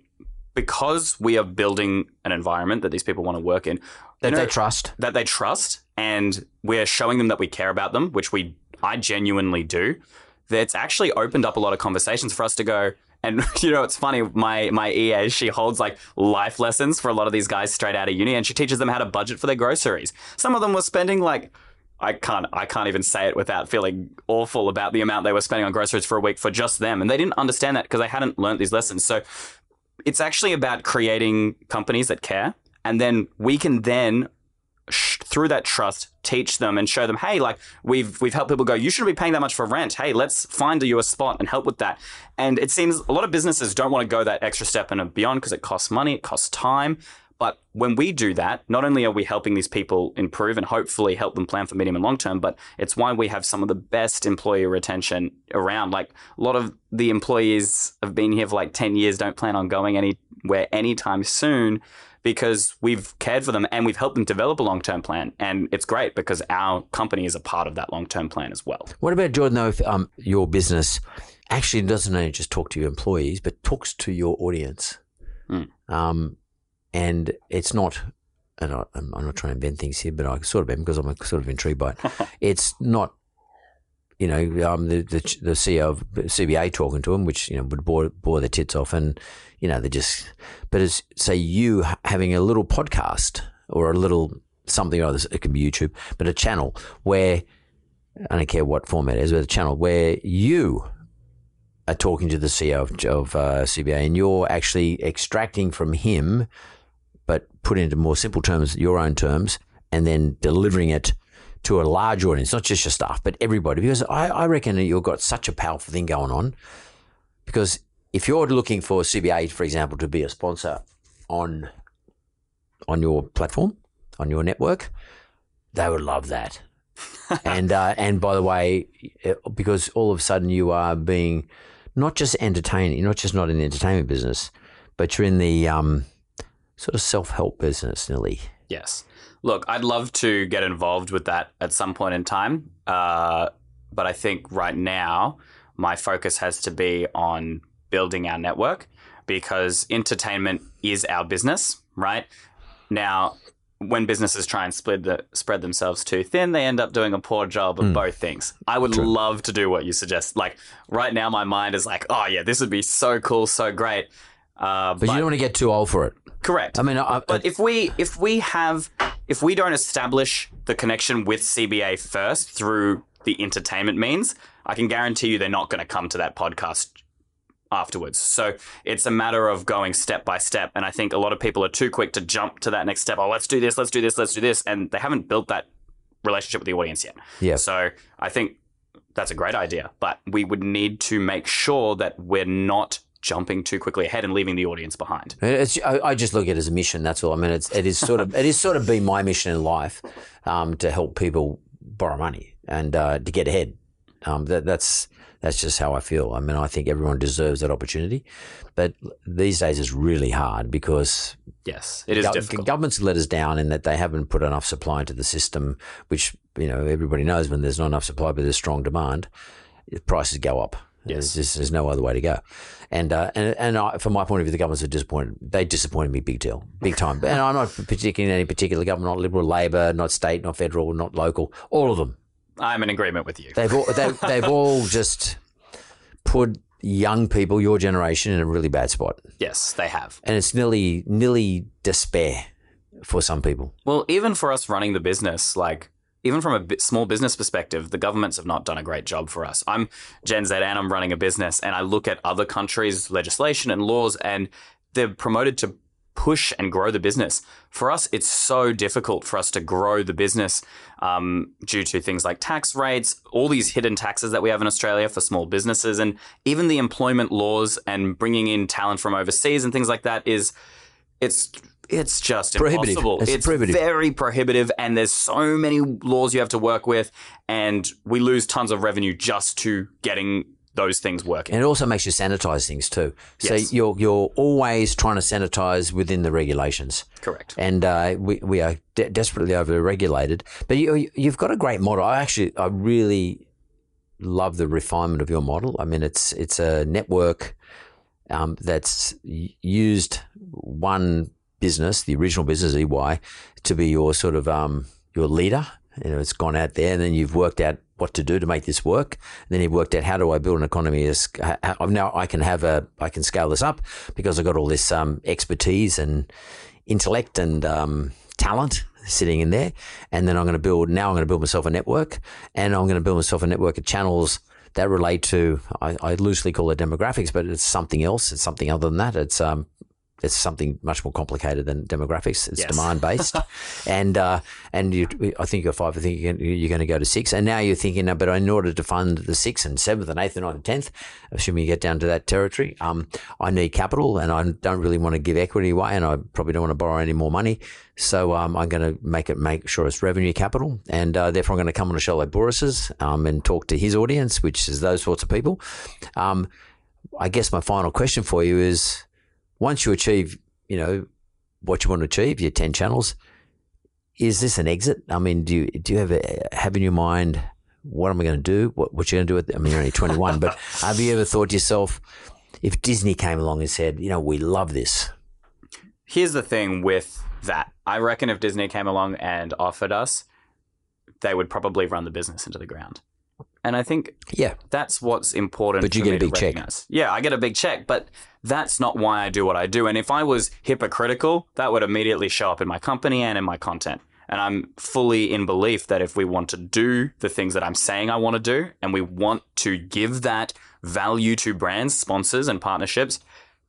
because we are building an environment that these people want to work in, that you know, they trust. that they trust, and we're showing them that we care about them, which we I genuinely do. That's actually opened up a lot of conversations for us to go. And you know, it's funny. My my EA, she holds like life lessons for a lot of these guys straight out of uni, and she teaches them how to budget for their groceries. Some of them were spending like I can't I can't even say it without feeling awful about the amount they were spending on groceries for a week for just them, and they didn't understand that because they hadn't learned these lessons. So it's actually about creating companies that care, and then we can then sh- through that trust teach them and show them hey like we've we've helped people go you shouldn't be paying that much for rent. Hey let's find you a spot and help with that. And it seems a lot of businesses don't want to go that extra step and beyond because it costs money it costs time. But when we do that not only are we helping these people improve and hopefully help them plan for medium and long term but it's why we have some of the best employee retention around. Like a lot of the employees have been here for like 10 years don't plan on going anywhere anytime soon because we've cared for them and we've helped them develop a long term plan. And it's great because our company is a part of that long term plan as well. What about Jordan? Though, if um, your business actually doesn't only just talk to your employees, but talks to your audience, Hmm. um, and it's not. And I, I'm I'm not trying to invent things here, but I sort of am because I'm sort of intrigued by it. it's not, you know, um, the, the the CEO of CBA talking to them, which you know would bore bore their tits off, and you know they just. But it's say you having a little podcast or a little something or other. It can be YouTube, but a channel where I don't care what format it is, but a channel where you are talking to the CEO of, of uh, CBA and you're actually extracting from him, but put into more simple terms, your own terms, and then delivering it to a large audience, not just your staff, but everybody. Because I, I reckon that you've got such a powerful thing going on. Because if you're looking for CBA, for example, to be a sponsor on on your platform, on your network, they would love that. and uh, and by the way, because all of a sudden you are being not just entertaining, you're not just not in the entertainment business, but you're in the um, sort of self help business, nearly. Yes. Look, I'd love to get involved with that at some point in time. Uh, but I think right now, my focus has to be on building our network because entertainment is our business, right? Now, when businesses try and spread the, spread themselves too thin, they end up doing a poor job of both things. I would love to do what you suggest. Like right now, my mind is like, oh yeah, this would be so cool, so great. Uh, But, you don't want to get too old for it. correct. I mean, I, But if we if we have if we don't establish the connection with CBA first through the entertainment means, I can guarantee you they're not going to come to that podcast afterwards. So it's a matter of going step by step. And I think a lot of people are too quick to jump to that next step. Oh, let's do this, let's do this, let's do this, and they haven't built that relationship with the audience yet. Yeah. So I think that's a great idea, but we would need to make sure that we're not jumping too quickly ahead and leaving the audience behind. It's, I, I just look at it as a mission. That's all. I mean, it's it is sort of it is sort of been my mission in life um, to help people borrow money and uh, to get ahead. Um, that, that's that's just how I feel. I mean, I think everyone deserves that opportunity, but these days it's really hard because Yes, it is Gov- difficult. Governments let us down in that they haven't put enough supply into the system, which you know everybody knows when there's not enough supply but there's strong demand, prices go up. There's, just, there's no other way to go, and uh, and and I, from my point of view, the governments are disappointed. They disappointed me big deal, big time. and I'm not particularly in any particular government, not Liberal, Labor, not state, not federal, not local. All of them. I'm in agreement with you. They've all, they've, they've all just put young people, your generation, in a really bad spot, Yes, they have. and it's nearly nearly despair for some people. Well, even for us running the business, like even from a small business perspective, the governments have not done a great job for us. I'm Gen Z and I'm running a business, and I look at other countries' legislation and laws, and they're promoted to push and grow the business. For us, it's so difficult for us to grow the business um, due to things like tax rates, all these hidden taxes that we have in Australia for small businesses, and even the employment laws and bringing in talent from overseas and things like that is it's it's just Prohibitive. impossible. It's It's, prohibitive. very prohibitive, and there's so many laws you have to work with, and we lose tons of revenue just to getting those things working. And it also makes you sanitize things too. So Yes. you're you're always trying to sanitize within the regulations. Correct. And uh, we we are de- desperately over regulated. But you you've got a great model. I actually I really love the refinement of your model. I mean it's it's a network um, that's used one business, the original business EY, to be your sort of um, your leader. You know, it's gone out there, and then you've worked out what to do to make this work. And then you've worked out how do I build an economy? Now I can have a I can scale this up because I've got all this um, expertise and intellect and um, talent sitting in there. And then I'm going to build now. I'm going to build myself a network, and I'm going to build myself a network of channels that relate to I, I loosely call it demographics, but it's something else. It's something other than that. It's um it's something much more complicated than demographics. It's Yes. demand based, and uh, and you, I think you're five. I think you're, you're going to go to six, and now you're thinking, no, but in order to fund the sixth and seventh and eighth and ninth and tenth, assuming you get down to that territory, um, I need capital, and I don't really want to give equity away, and I probably don't want to borrow any more money. So um, I'm going to make it make sure it's revenue capital, and uh, therefore I'm going to come on a show like Bouris's um, and talk to his audience, which is those sorts of people. Um, I guess my final question for you is once you achieve, you know, what you want to achieve, your 10 channels, is this an exit? I mean, do you, do you have, a, have in your mind, what am I going to do? What, what you going to do with, I mean, you're only 21, but have you ever thought to yourself, if Disney came along and said, you know, we love this, Here's the thing with that. I reckon if Disney came along and offered us, they would probably run the business into the ground. And I think yeah, that's what's important. But you for get me a big check. Yeah, I get a big check, but that's not why I do what I do. And if I was hypocritical, that would immediately show up in my company and in my content. And I'm fully in belief that if we want to do the things that I'm saying I want to do, and we want to give that value to brands, sponsors, and partnerships,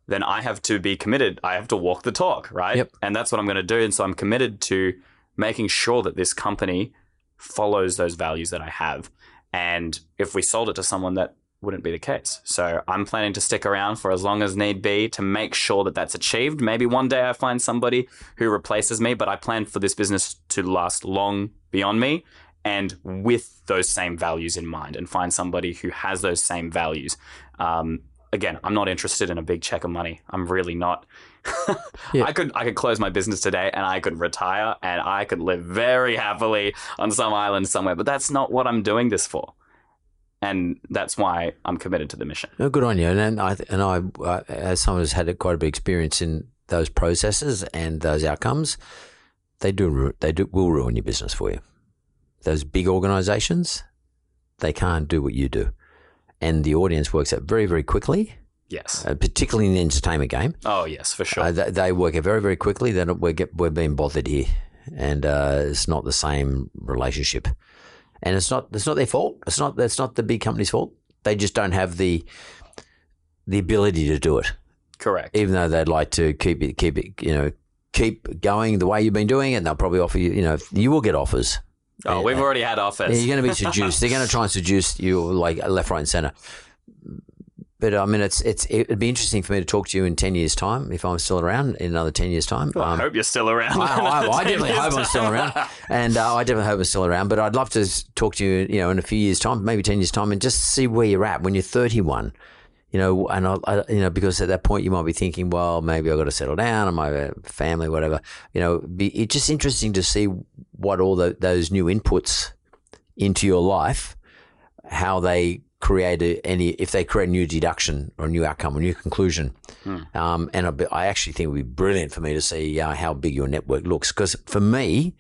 then I have to be committed. I have to walk the talk, right? Yep. And that's what I'm going to do. And so I'm committed to making sure that this company follows those values that I have. And if we sold it to someone, that wouldn't be the case. So I'm planning to stick around for as long as need be to make sure that that's achieved. Maybe one day I find somebody who replaces me, but I plan for this business to last long beyond me and with those same values in mind and find somebody who has those same values. Um, again, I'm not interested in a big check of money. I'm really not. Yeah. I could I could close my business today and I could retire and I could live very happily on some island somewhere, but that's not what I'm doing this for. And that's why I'm committed to the mission. Oh, good on you. And, and I, and I, uh, as someone who's had a, quite a big experience in those processes and those outcomes, they do, they do, will ruin your business for you. Those big organizations, they can't do what you do. And the audience works out very, very quickly, Yes. uh, particularly in the entertainment game. Oh yes, for sure. Uh, they, they work out very, very quickly. They're we're, get, we're being bothered here. And uh, it's not the same relationship. And it's not, it's not their fault. It's not, that's not the big company's fault. They just don't have the, the ability to do it Correct. even though they'd like to keep it, keep it, you know, keep going the way you've been doing it. And they'll probably offer you, you know, you will get offers. oh, we've already had offers. You're going to be seduced. They're going to try and seduce you like left, right, and center. But I mean, it's it's it'd be interesting for me to talk to you in ten years' time if I'm still around in another ten years' time. Well, I Um, hope you're still around. I, I, I definitely hope I'm still around, and uh, I definitely hope I'm still around. But I'd love to talk to you, you know, in a few years' time, maybe ten years' time, and just see where you're at when you're 31. You know, and I, I, you know, because at that point you might be thinking, well, maybe I've got to settle down, I might have a family, whatever. You know, be, it's just interesting to see what all the, those new inputs into your life, how they create a, any, if they create a new deduction or a new outcome, a new conclusion. Um, and I, be- I actually think it would be brilliant for me to see uh, how big your network looks. Because for me,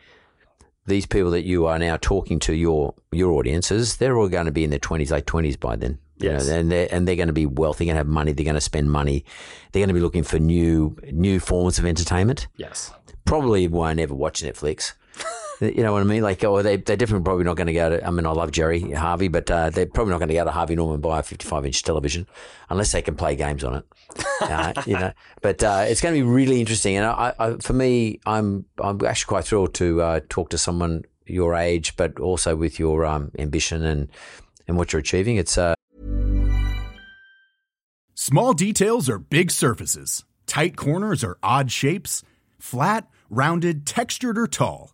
these people that you are now talking to, your your audiences, they're all going to be in their twenties, late twenties by then. You Yes. know, and they're and they're going to be wealthy, going to have money, they're going to spend money, they're going to be looking for new new forms of entertainment. yes. Probably won't ever watch Netflix. You know what I mean? Like, oh, they they're definitely probably not going to go to. I mean, I love Gerry Harvey, but uh, they're probably not going to go to Harvey Norman and buy a 55 inch television unless they can play games on it. Uh, you know, but uh, it's going to be really interesting. And I, I, for me, I'm I'm actually quite thrilled to uh, talk to someone your age, but also with your um, ambition and and what you're achieving. It's uh, Small details are big surfaces. Tight corners are odd shapes. Flat, rounded, textured, or tall.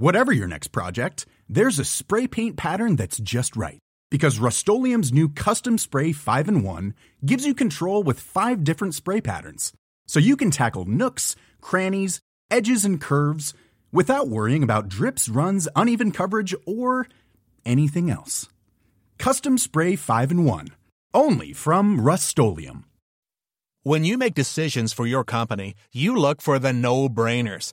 Whatever your next project, there's a spray paint pattern that's just right. Because Rust new Custom Spray 5 in 1 gives you control with five different spray patterns. So you can tackle nooks, crannies, edges, and curves without worrying about drips, runs, uneven coverage, or anything else. Custom Spray 5 in 1. Only from Rust When you make decisions for your company, you look for the no brainers.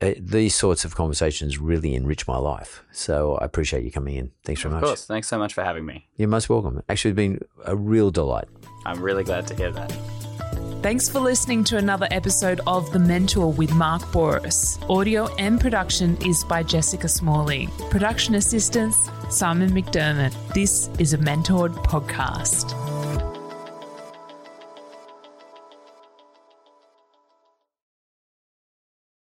uh, these sorts of conversations really enrich my life. So I appreciate you coming in. Thanks very Of much. Of course. Thanks so much for having me. You're most welcome. Actually, it's been a real delight. I'm really glad to hear that. Thanks for listening to another episode of The Mentor with Mark Bouris. Audio and production is by Jessica Smalley. Production assistance, Simon McDermott. This is a mentored podcast.